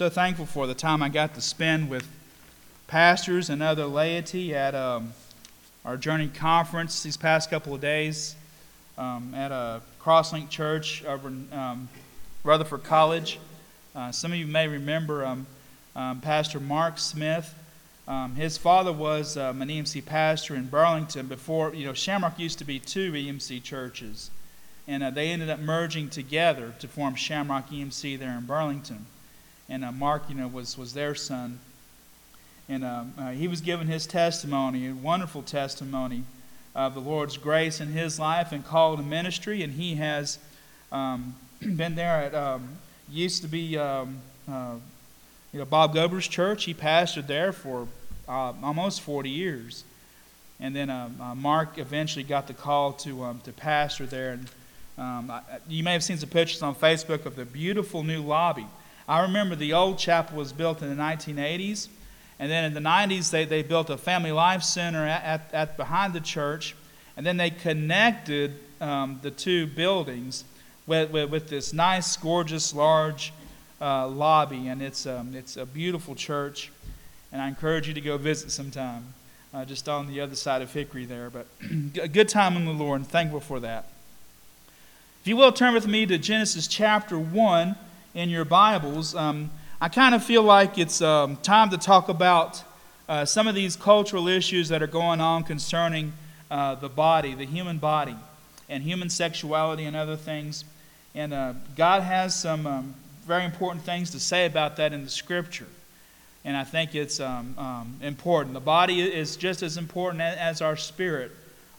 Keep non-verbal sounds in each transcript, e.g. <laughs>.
so thankful for the time I got to spend with pastors and other laity at um, our Journey Conference these past couple of days um, at a Crosslink Church over in um, Rutherford College. Uh, some of you may remember um, um, Pastor Mark Smith. Um, his father was an EMC pastor in Burlington before, you know, Shamrock used to be two EMC churches. And uh, they ended up merging together to form Shamrock EMC there in Burlington. And uh, Mark, you know, was, was their son. And um, uh, he was given his testimony, a wonderful testimony of the Lord's grace in his life and called to ministry. And he has um, <clears throat> been there at, um, used to be, um, uh, you know, Bob Gober's church. He pastored there for uh, almost 40 years. And then uh, uh, Mark eventually got the call to, um, to pastor there. And um, I, you may have seen some pictures on Facebook of the beautiful new lobby. I remember the old chapel was built in the 1980s. And then in the 90s, they, they built a family life center at, at, at behind the church. And then they connected um, the two buildings with, with, with, this nice, gorgeous, large uh, lobby. And it's, um, it's a beautiful church. And I encourage you to go visit sometime, uh, just on the other side of Hickory there. But <clears throat> a good time in the Lord, and thankful for that. If you will, turn with me to Genesis chapter 1 in your Bibles. Um, I kind of feel like it's um, time to talk about uh, some of these cultural issues that are going on concerning uh, the body, the human body, and human sexuality and other things. And uh, God has some um, very important things to say about that in the Scripture. And I think it's um, um, important. The body is just as important as our spirit,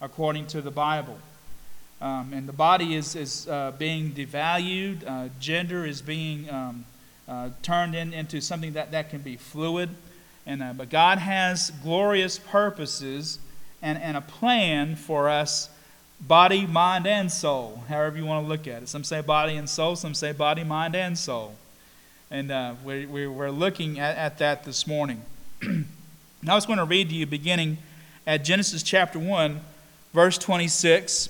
according to the Bible. Um, and the body is, is uh, being devalued, uh, gender is being um, uh, turned in, into something that, that can be fluid. And, uh, but God has glorious purposes and, and a plan for us body, mind, and soul, however you want to look at it. Some say body and soul, some say body, mind, and soul. And uh, we, we, we're looking at, at that this morning. <clears throat> now I was going to read to you beginning at Genesis chapter 1, verse 26.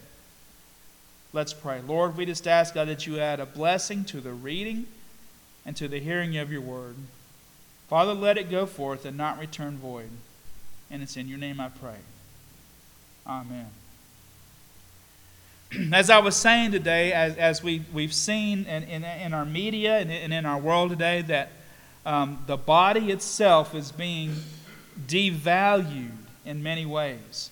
Let's pray. Lord, we just ask, God, that you add a blessing to the reading and to the hearing of your word. Father, let it go forth and not return void. And it's in your name I pray. Amen. <clears throat> As I was saying today, as, as we, we've seen in, in, in our media and in, in our world today, that um, the body itself is being devalued in many ways.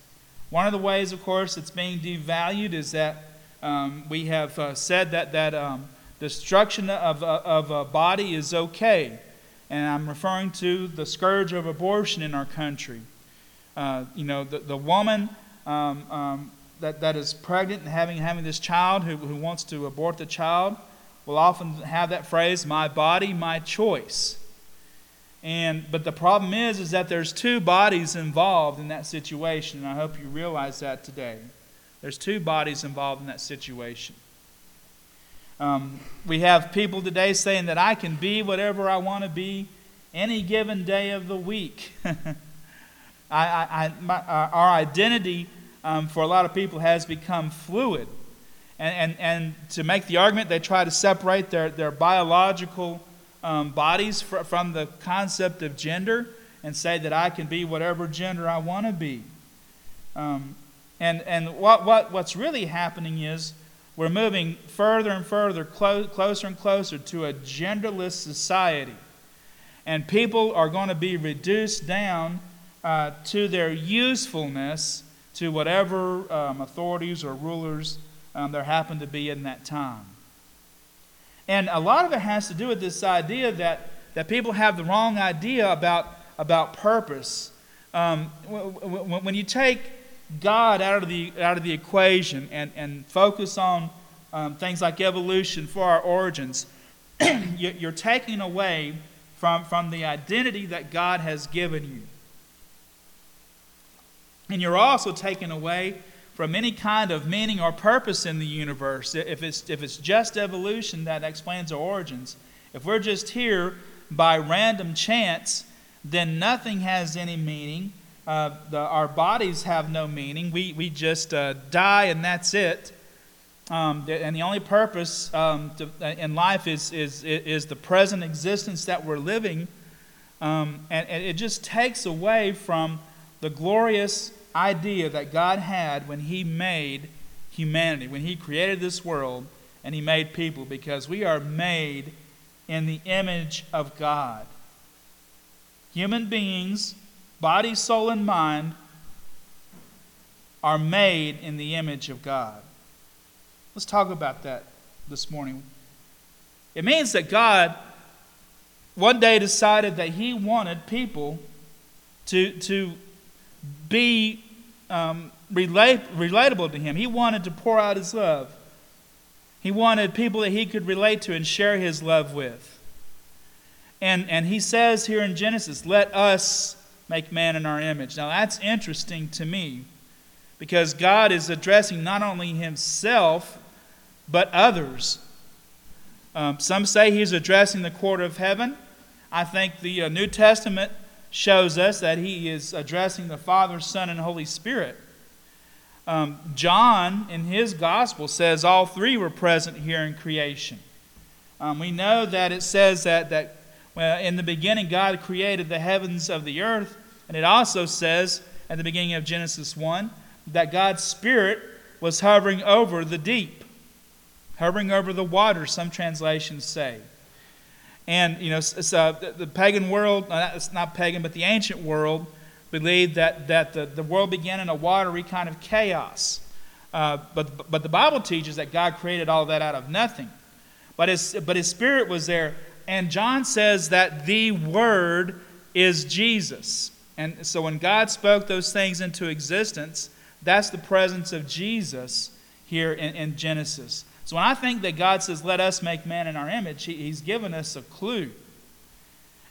One of the ways, of course, it's being devalued is that um, we have uh, said that, that um, destruction of, of a body is okay. And I'm referring to the scourge of abortion in our country. Uh, you know, the, the woman um, um, that, that is pregnant and having, having this child who, who wants to abort the child will often have that phrase, my body, my choice. And, but the problem is, is that there's two bodies involved in that situation, and I hope you realize that today. There's two bodies involved in that situation. Um, we have people today saying that I can be whatever I want to be any given day of the week. <laughs> I, I, my, our identity um, for a lot of people has become fluid. And, and, and to make the argument, they try to separate their, their biological um, bodies fr- from the concept of gender and say that I can be whatever gender I want to be. Um, and and what, what, what's really happening is we're moving further and further, clo- closer and closer to a genderless society. And people are going to be reduced down uh, to their usefulness to whatever um, authorities or rulers um, there happen to be in that time. And a lot of it has to do with this idea that, that people have the wrong idea about, about purpose. Um, when you take God out of the, out of the equation and, and focus on um, things like evolution for our origins, <clears throat> you're taking away from, from the identity that God has given you. And you're also taking away from any kind of meaning or purpose in the universe. If it's, if it's just evolution that explains our origins, if we're just here by random chance, then nothing has any meaning. Uh, the, our bodies have no meaning. We, we just uh, die and that's it. Um, and the only purpose um, to, uh, in life is, is, is the present existence that we're living. Um, and, and it just takes away from the glorious idea that God had when He made humanity, when He created this world and He made people, because we are made in the image of God. Human beings, body, soul, and mind, are made in the image of God. Let's talk about that this morning. It means that God one day decided that He wanted people to, to be um, relate, relatable to him. He wanted to pour out his love. He wanted people that he could relate to and share his love with. And, and he says here in Genesis, let us make man in our image. Now that's interesting to me because God is addressing not only himself, but others. Um, some say he's addressing the court of heaven. I think the uh, New Testament shows us that he is addressing the Father, Son, and Holy Spirit. Um, John, in his gospel, says all three were present here in creation. Um, we know that it says that, that well, in the beginning God created the heavens of the earth, and it also says at the beginning of Genesis 1 that God's Spirit was hovering over the deep, hovering over the water, some translations say. And, you know, uh, the pagan world, it's not pagan, but the ancient world, believed that, that the, the world began in a watery kind of chaos. Uh, but, but the Bible teaches that God created all that out of nothing. But his, but his spirit was there. And John says that the Word is Jesus. And so when God spoke those things into existence, that's the presence of Jesus here in, in Genesis. So when I think that God says, let us make man in our image, he, He's given us a clue.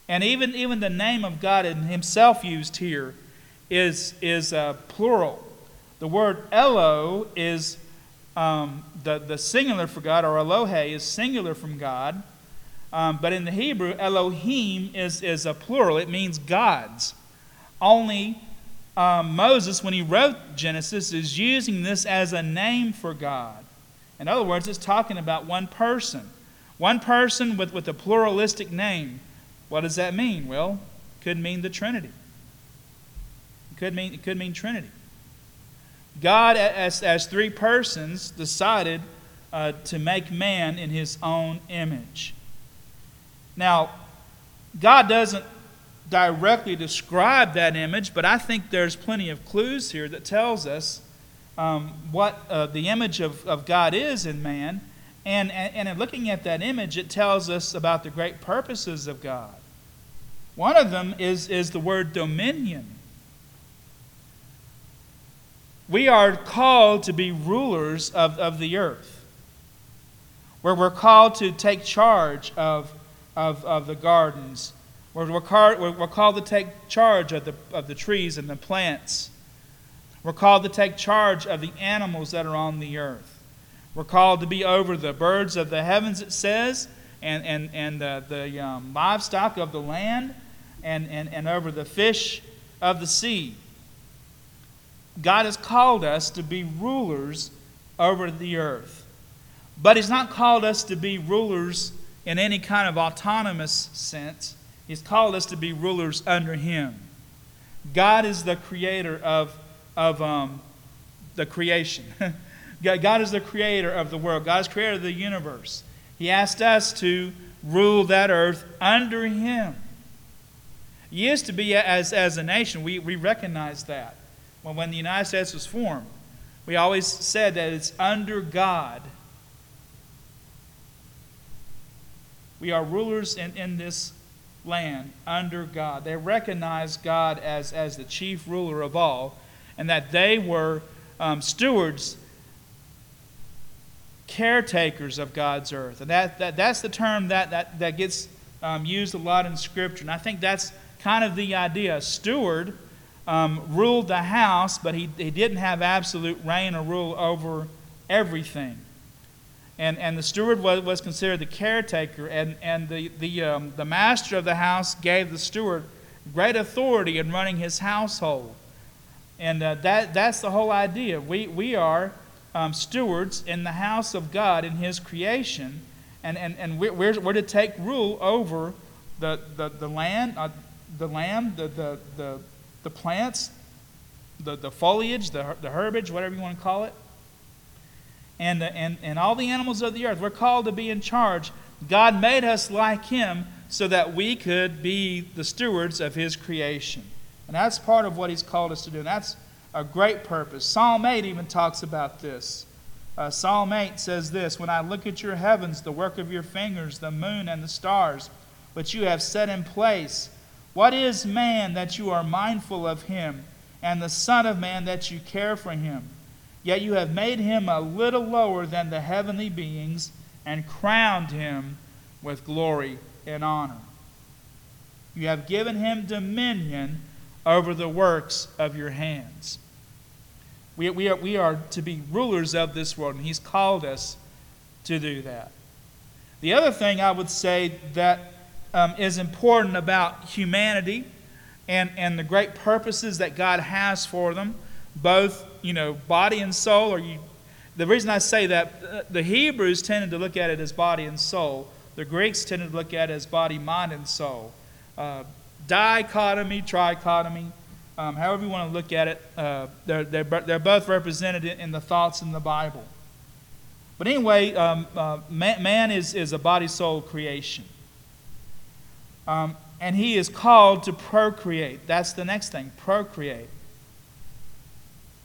And even, even the name of God Himself used here is, is uh, plural. The word Elo is um, the, the singular for God, or Elohe is singular from God. Um, but in the Hebrew, Elohim is, is a plural, it means gods. Only um, Moses, when he wrote Genesis, is using this as a name for God. In other words, it's talking about one person. One person with, with a pluralistic name. What does that mean? Well, it could mean the Trinity. It could mean, it could mean Trinity. God, as, as three persons, decided uh, to make man in his own image. Now, God doesn't directly describe that image, but I think there's plenty of clues here that tells us um, what uh, the image of, of God is in man. And, and, and in looking at that image, it tells us about the great purposes of God. One of them is, is the word dominion. We are called to be rulers of, of the earth, where we're called to take charge of, of, of the gardens, where we're, called, we're called to take charge of the, of the trees and the plants we're called to take charge of the animals that are on the earth. We're called to be over the birds of the heavens, it says, and, and, and the, the um, livestock of the land, and, and, and over the fish of the sea. God has called us to be rulers over the earth. But He's not called us to be rulers in any kind of autonomous sense. He's called us to be rulers under Him. God is the creator of, of um, the creation. <laughs> God is the creator of the world. God is creator of the universe. He asked us to rule that earth under Him. It used to be, as, as a nation, we, we recognize that. Well, when the United States was formed, we always said that it's under God. We are rulers in, in this land under God. They recognized God as, as the chief ruler of all, and that they were um, stewards, caretakers of God's earth. And that, that, that's the term that, that, that gets um, used a lot in Scripture. And I think that's kind of the idea. Steward um, ruled the house, but he, he didn't have absolute reign or rule over everything. And, and the steward was, was considered the caretaker, and, and the, the, um, the master of the house gave the steward great authority in running his household. And uh, that, that's the whole idea. We, we are um, stewards in the house of God in His creation, and, and, and we're, we're to take rule over the, the, the land, uh, the land, the, the, the, the plants, the, the foliage, the, the herbage, whatever you want to call it, and, and, and all the animals of the earth. We're called to be in charge. God made us like Him so that we could be the stewards of His creation. And that's part of what He's called us to do. And that's a great purpose. Psalm 8 even talks about this. Uh, Psalm 8 says this When I look at your heavens, the work of your fingers, the moon and the stars, which you have set in place, what is man that you are mindful of him, and the Son of Man that you care for him? Yet you have made him a little lower than the heavenly beings and crowned him with glory and honor. You have given him dominion over the works of your hands. We, we, are, we are to be rulers of this world, and He's called us to do that. The other thing I would say that um, is important about humanity and, and the great purposes that God has for them, both you know body and soul. Or you, the reason I say that uh, the Hebrews tended to look at it as body and soul. The Greeks tended to look at it as body, mind, and soul. Uh, dichotomy, trichotomy, um, however you want to look at it, uh, they're, they're, they're both represented in the thoughts in the Bible. But anyway, um, uh, man, man, is, is a body soul creation. Um, and he is called to procreate. That's the next thing procreate.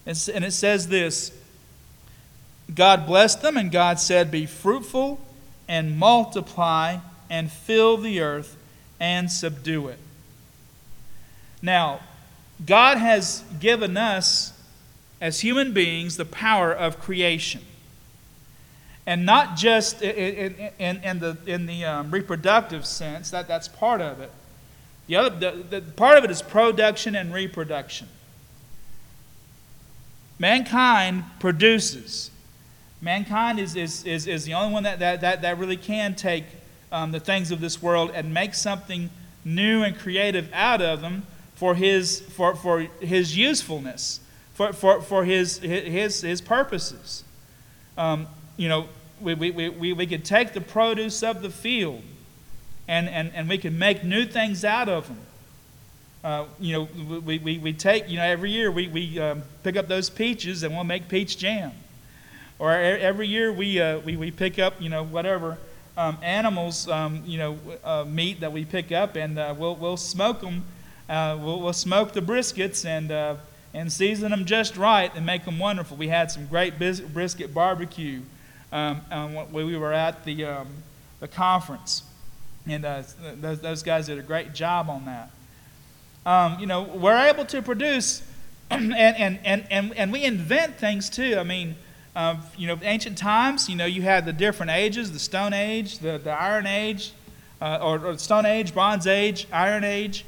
And it says this God blessed them, and God said, Be fruitful and multiply and fill the earth and subdue it. Now, God has given us, as human beings, the power of creation. And not just in, in, in the, in the um, reproductive sense, that, that's part of it. The other the, the part of it is production and reproduction. Mankind produces. Mankind is, is, is, is the only one that, that, that, that really can take um, the things of this world and make something new and creative out of them for his, for, for his usefulness, for, for, for his, his, his purposes. Um, you know, we, we, we, we could take the produce of the field and, and, and we can make new things out of them. Uh, you know, we, we, we take, you know, every year we, we um, pick up those peaches and we'll make peach jam. Or every year we, uh, we, we pick up, you know, whatever um, animals, um, you know, uh, meat that we pick up and uh, we'll, we'll smoke them uh, we'll, we'll, smoke the briskets and, uh, and season them just right and make them wonderful. We had some great bis- brisket barbecue um, when we were at the, um, the conference. And those, those, guys did a great job on that. Um, you know, we're able to produce, <clears throat> and, and, and, and, and we invent things too. I mean, uh, you know, ancient times, you know, you had the different ages the Stone Age, the, the Iron Age, uh, or, or Stone Age, Bronze Age, Iron Age.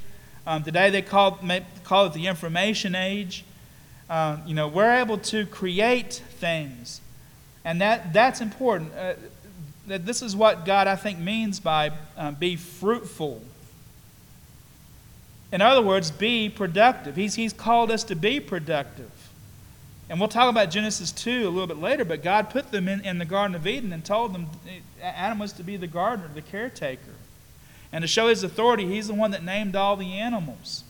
Um, today they call, call it the information age. Uh, you know, we're able to create things. And that, that's important. Uh, that this is what God, I think, means by uh, be fruitful. In other words, be productive. He's, he's called us to be productive. And we'll talk about Genesis 2 a little bit later, but God put them in, in the Garden of Eden and told them Adam was to be the gardener, the caretaker. And to show his authority, he's the one that named all the animals.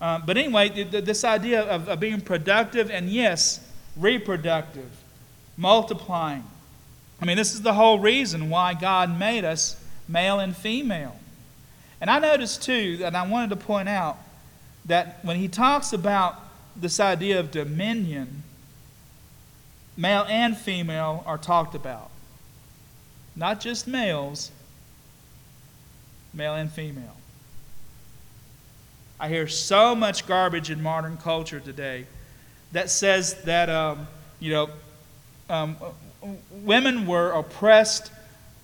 Uh, but anyway, this idea of, of being productive and, yes, reproductive, multiplying. I mean, this is the whole reason why God made us male and female. And I noticed, too, that I wanted to point out that when he talks about this idea of dominion, male and female are talked about. Not just males, male and female. I hear so much garbage in modern culture today that says that, um, you know, um, women were oppressed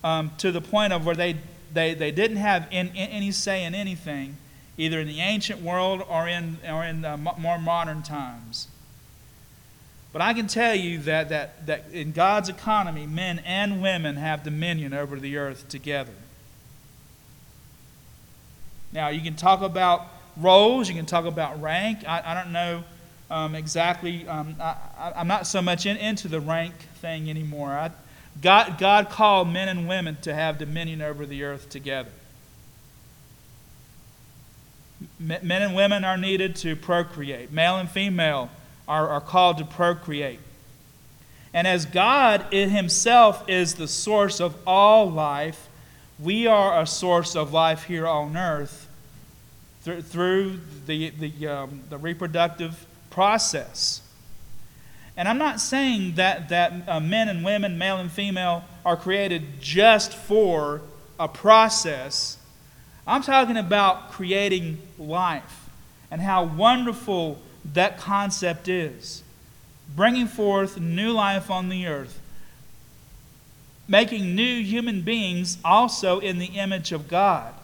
um, to the point of where they, they, they didn't have in, in, any say in anything, either in the ancient world or in, or in more modern times. But I can tell you that, that, that in God's economy, men and women have dominion over the earth together. Now, you can talk about roles, you can talk about rank. I, I don't know um, exactly, um, I, am not so much in, into the rank thing anymore. I, God, God called men and women to have dominion over the earth together. Men and women are needed to procreate. Male and female are, are called to procreate. And as God in Himself is the source of all life, we are a source of life here on earth through, through the, the, um, the reproductive process. And I'm not saying that, that uh, men and women, male and female, are created just for a process. I'm talking about creating life and how wonderful that concept is. Bringing forth new life on the earth, making new human beings also in the image of God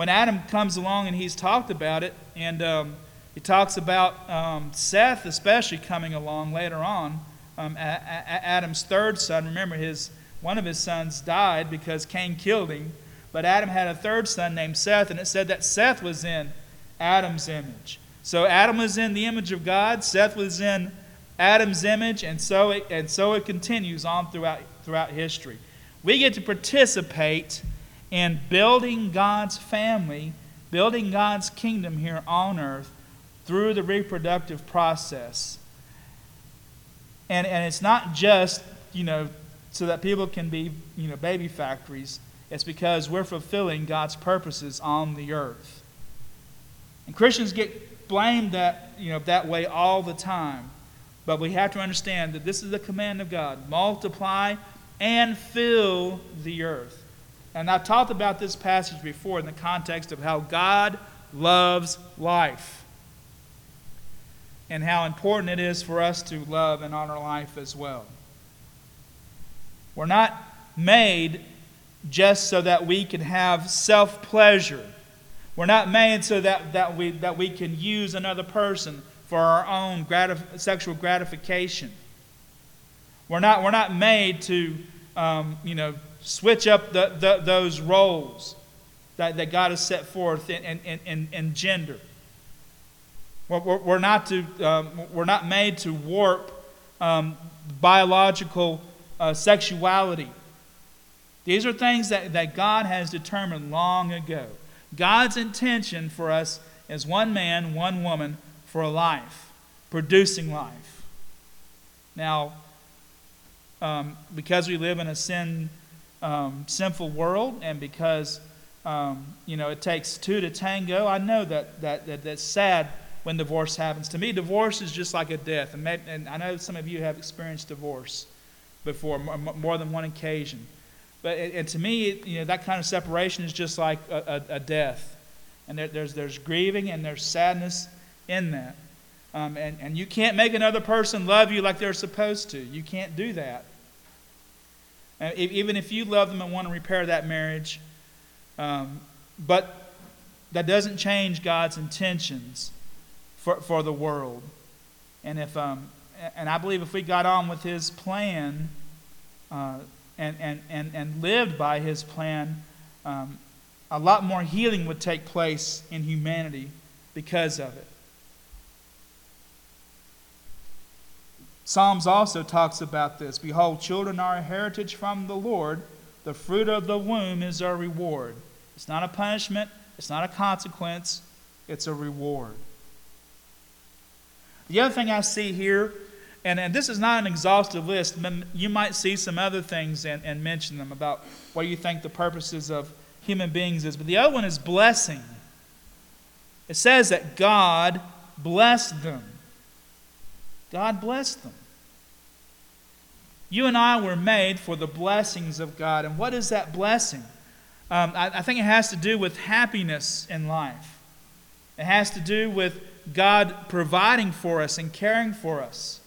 when Adam comes along and he's talked about it, and um, he talks about um, Seth especially coming along later on, um, a- a- Adam's third son. Remember, his one of his sons died because Cain killed him, but Adam had a third son named Seth, and it said that Seth was in Adam's image. So Adam was in the image of God, Seth was in Adam's image, and so it, and so it continues on throughout, throughout history. We get to participate in building God's family, building God's kingdom here on earth through the reproductive process. And, and it's not just, you know, so that people can be, you know, baby factories. It's because we're fulfilling God's purposes on the earth. And Christians get blamed that, you know, that way all the time. But we have to understand that this is the command of God multiply and fill the earth. And I've talked about this passage before in the context of how God loves life and how important it is for us to love and honor life as well. We're not made just so that we can have self pleasure. We're not made so that, that, we, that we can use another person for our own gratif- sexual gratification. We're not, we're not made to, um, you know, switch up the, the, those roles that, that God has set forth in, in, in, in gender. We're, not to, um, we're not made to warp um, biological uh, sexuality. These are things that, that God has determined long ago. God's intention for us is one man, one woman for a life, producing life. Now, um, because we live in a sin um, sinful world and because um, you know it takes two to tango i know that, that, that that's sad when divorce happens. To me divorce is just like a death. And, maybe, and i know some of you have experienced divorce before more than one occasion. But and to me you know that kind of separation is just like a, a, a death. And there, there's, there's grieving and there's sadness in that. Um, and, and you can't make another person love you like they're supposed to. You can't do that. Uh, even if you love them and want to repair that marriage. Um, but that doesn't change God's intentions for, for the world. And, if, um, and I believe if we got on with His plan uh, and, and, and, and lived by His plan, um, a lot more healing would take place in humanity because of it. Psalms also talks about this. Behold, children are a heritage from the Lord. The fruit of the womb is our reward. It's not a punishment, it's not a consequence, it's a reward. The other thing I see here, and, and this is not an exhaustive list, you might see some other things and, and mention them about what you think the purposes of human beings is. But the other one is blessing. It says that God blessed them. God blessed them. You and I were made for the blessings of God. And what is that blessing? Um, I, I think it has to do with happiness in life. It has to do with God providing for us and caring for us.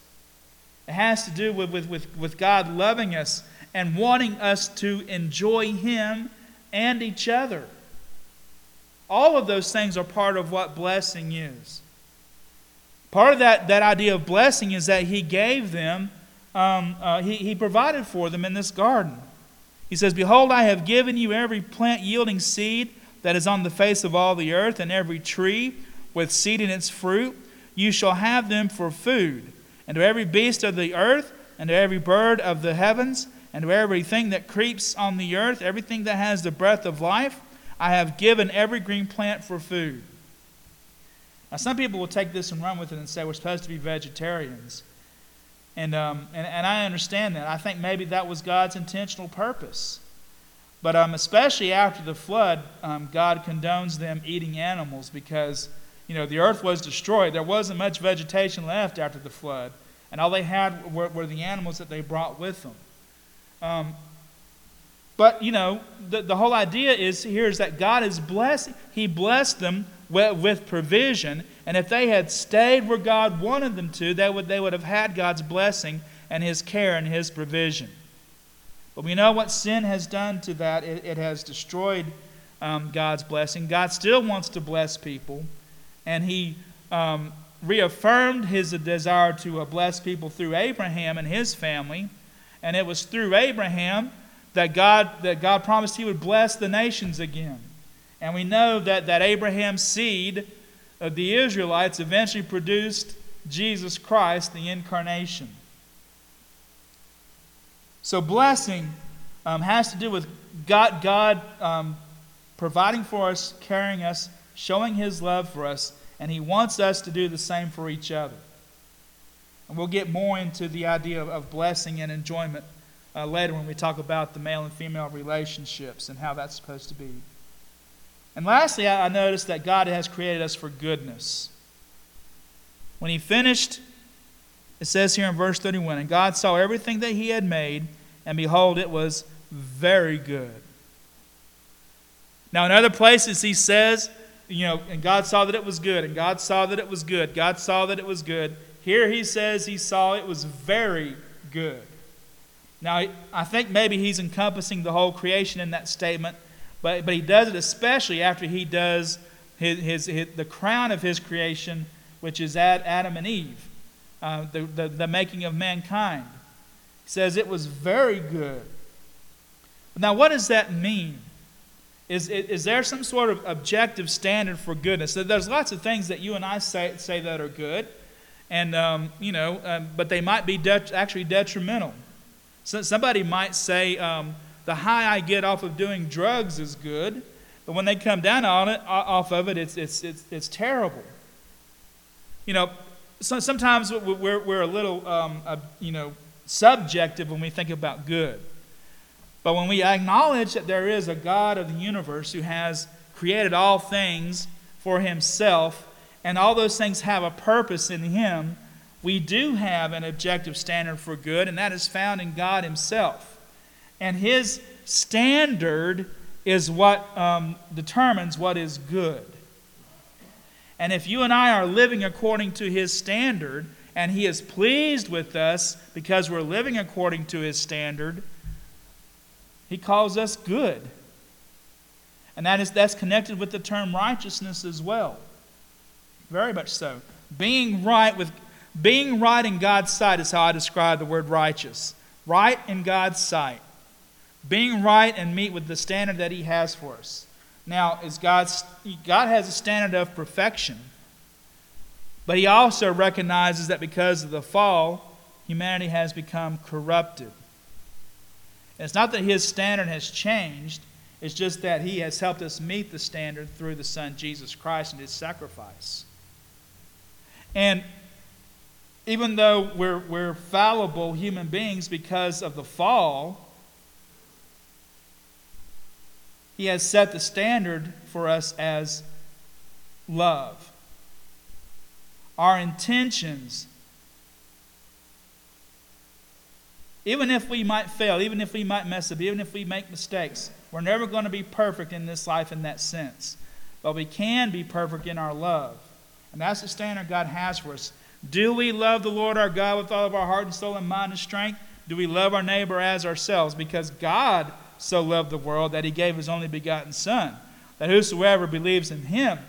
It has to do with, with, with, with God loving us and wanting us to enjoy Him and each other. All of those things are part of what blessing is. Part of that, that idea of blessing is that He gave them, um, uh, he, he provided for them in this garden. He says, Behold, I have given you every plant yielding seed that is on the face of all the earth, and every tree with seed in its fruit. You shall have them for food. And to every beast of the earth, and to every bird of the heavens, and to everything that creeps on the earth, everything that has the breath of life, I have given every green plant for food. Now, some people will take this and run with it and say we're supposed to be vegetarians. And, um, and, and I understand that. I think maybe that was God's intentional purpose. But um, especially after the flood, um, God condones them eating animals because you know, the earth was destroyed. There wasn't much vegetation left after the flood. And all they had were, were the animals that they brought with them. Um, but, you know, the, the whole idea is here is that God is blessed. He blessed them with, with provision. And if they had stayed where God wanted them to, they would, they would have had God's blessing and His care and His provision. But we know what sin has done to that. It, it has destroyed um, God's blessing. God still wants to bless people and he um, reaffirmed his desire to uh, bless people through Abraham and his family. And it was through Abraham that God, that God promised he would bless the nations again. And we know that, that Abraham's seed of the Israelites eventually produced Jesus Christ, the incarnation. So, blessing um, has to do with God, God um, providing for us, carrying us, showing his love for us, and he wants us to do the same for each other. And we'll get more into the idea of, blessing and enjoyment uh, later when we talk about the male and female relationships and how that's supposed to be. And lastly, I noticed that God has created us for goodness. When he finished, it says here in verse 31 And God saw everything that he had made, and behold, it was very good. Now, in other places, he says you know, and God saw that it was good, and God saw that it was good. God saw that it was good. Here he says he saw it was very good. Now, I think maybe he's encompassing the whole creation in that statement, but, but he does it especially after he does his, his, his the crown of his creation, which is at Adam and Eve, uh, the, the, the making of mankind. He says it was very good. Now, what does that mean? Is, is there some sort of objective standard for goodness? There's lots of things that you and I say, say that are good, and um, you know, um, but they might be de- actually detrimental. So somebody might say um, the high I get off of doing drugs is good, but when they come down on it, off of it, it's, it's, it's, it's terrible. You know, so sometimes we're, we're a little, um, uh, you know, subjective when we think about good. But when we acknowledge that there is a God of the universe who has created all things for himself, and all those things have a purpose in him, we do have an objective standard for good, and that is found in God himself. And his standard is what um, determines what is good. And if you and I are living according to his standard, and he is pleased with us because we're living according to his standard, he calls us good. And that is, that's connected with the term righteousness as well. Very much so. Being right with being right in God's sight is how I describe the word righteous. Right in God's sight. Being right and meet with the standard that He has for us. Now, is God's, God has a standard of perfection, but He also recognizes that because of the fall, humanity has become corrupted. It's not that his standard has changed, it's just that he has helped us meet the standard through the Son Jesus Christ and his sacrifice. And even though we're, we're fallible human beings because of the fall, he has set the standard for us as love. Our intentions Even if we might fail, even if we might mess up, even if we make mistakes, we're never going to be perfect in this life in that sense. But we can be perfect in our love. And that's the standard God has for us. Do we love the Lord our God with all of our heart and soul and mind and strength? Do we love our neighbor as ourselves? Because God so loved the world that he gave his only begotten Son, that whosoever believes in him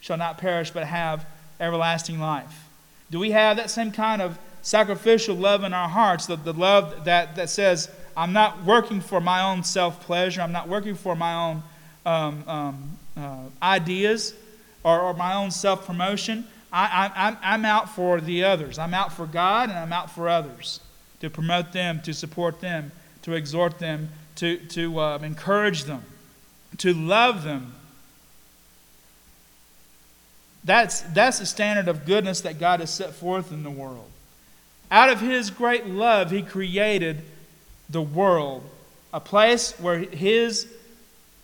shall not perish but have everlasting life. Do we have that same kind of sacrificial love in our hearts, the, the love that, that says, I'm not working for my own self pleasure, I'm not working for my own um, um, uh, ideas or, or, my own self promotion. I, I, I'm out for the others. I'm out for God and I'm out for others to promote them, to support them, to exhort them, to, to uh, encourage them, to love them. That's, that's the standard of goodness that God has set forth in the world. Out of his great love, he created the world, a place where his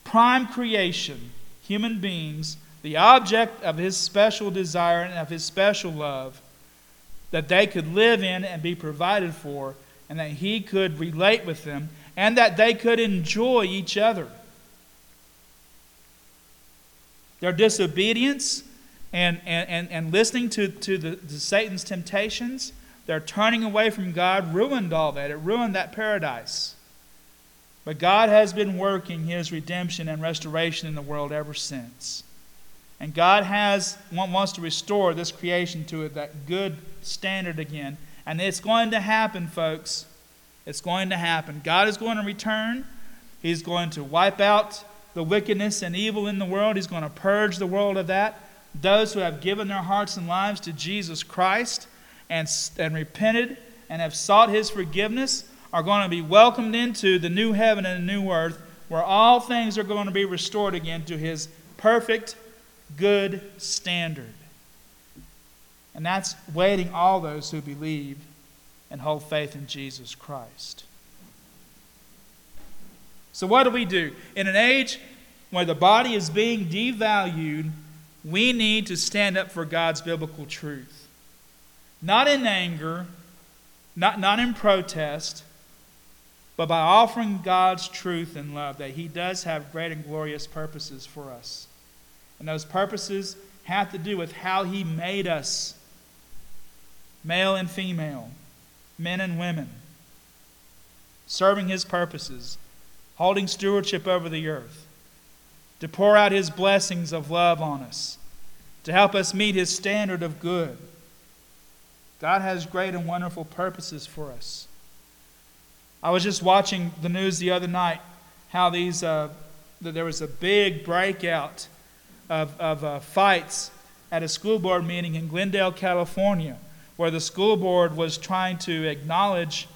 prime creation, human beings, the object of his special desire and of his special love, that they could live in and be provided for, and that he could relate with them, and that they could enjoy each other. Their disobedience and, and, and, and listening to, to, the, to Satan's temptations their turning away from God ruined all that. It ruined that paradise. But God has been working his redemption and restoration in the world ever since. And God has wants to restore this creation to that good standard again. And it's going to happen, folks. It's going to happen. God is going to return. He's going to wipe out the wickedness and evil in the world. He's going to purge the world of that. Those who have given their hearts and lives to Jesus Christ and, and repented and have sought his forgiveness are going to be welcomed into the new heaven and the new earth where all things are going to be restored again to his perfect, good standard. And that's waiting all those who believe and hold faith in Jesus Christ. So, what do we do? In an age where the body is being devalued, we need to stand up for God's biblical truth not in anger, not, not in protest, but by offering God's truth and love that He does have great and glorious purposes for us. And those purposes have to do with how He made us male and female, men and women, serving His purposes, holding stewardship over the earth, to pour out His blessings of love on us, to help us meet His standard of good God has great and wonderful purposes for us. I was just watching the news the other night how these uh, there was a big breakout of, of uh, fights at a school board meeting in Glendale, California, where the school board was trying to acknowledge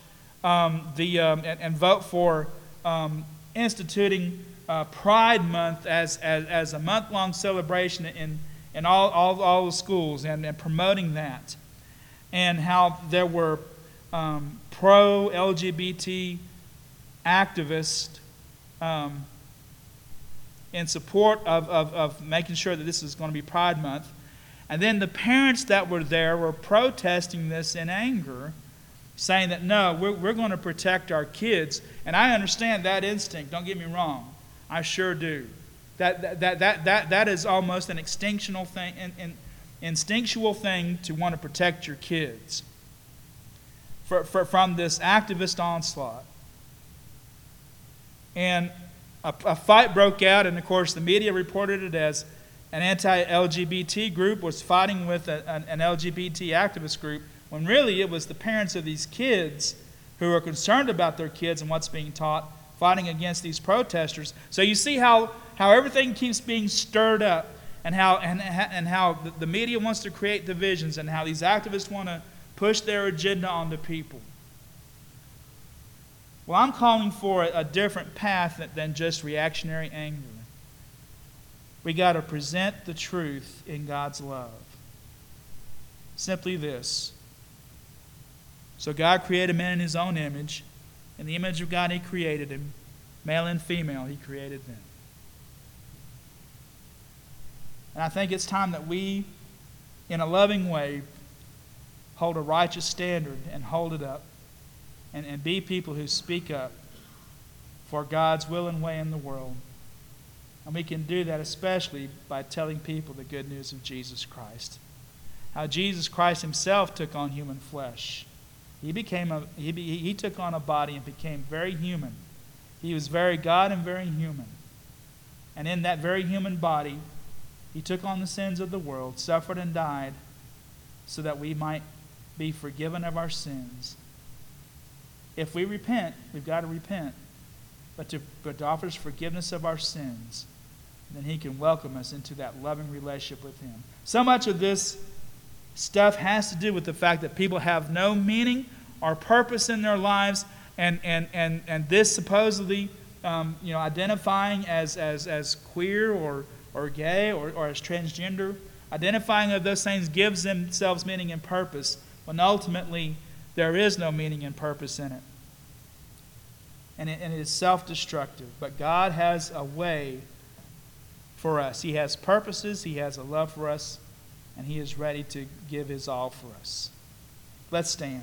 um, the um, and, and, vote for um, instituting uh, Pride Month as, as, as a month long celebration in, in all, all, all the schools and, and promoting that and how there were um, pro LGBT activists um, in support of, of, of making sure that this is going to be Pride Month. And then the parents that were there were protesting this in anger, saying that no, we're, we're going to protect our kids. And I understand that instinct, don't get me wrong. I sure do. That, that, that, that, that, is almost an extinctional thing, in, in, instinctual thing to want to protect your kids for, for, from this activist onslaught. And a, a fight broke out, and of course, the media reported it as an anti LGBT group was fighting with a, an, an LGBT activist group, when really it was the parents of these kids who are concerned about their kids and what's being taught, fighting against these protesters. So you see how, how everything keeps being stirred up and how, and, and how the media wants to create divisions and how these activists want to push their agenda on the people. Well, I'm calling for a, different path than just reactionary anger. We got to present the truth in God's love. Simply this. So God created man in his own image. In the image of God, he created him. Male and female, he created them. And I think it's time that we, in a loving way, hold a righteous standard and hold it up and, and be people who speak up for God's will and way in the world. And we can do that especially by telling people the good news of Jesus Christ. How Jesus Christ himself took on human flesh. He, became a, he, he took on a body and became very human. He was very God and very human. And in that very human body, he took on the sins of the world, suffered and died, so that we might be forgiven of our sins if we repent, we've got to repent. But to, but to offer forgiveness of our sins, then He can welcome us into that loving relationship with Him. So much of this stuff has to do with the fact that people have no meaning or purpose in their lives, and, and, and, and this supposedly um, you know, identifying as, as, as queer or, or gay or, or as transgender, identifying of those things gives themselves meaning and purpose, when ultimately there is no meaning and purpose in it. And it, and it is self destructive. But God has a way for us. He has purposes, He has a love for us, and He is ready to give His all for us. Let's stand.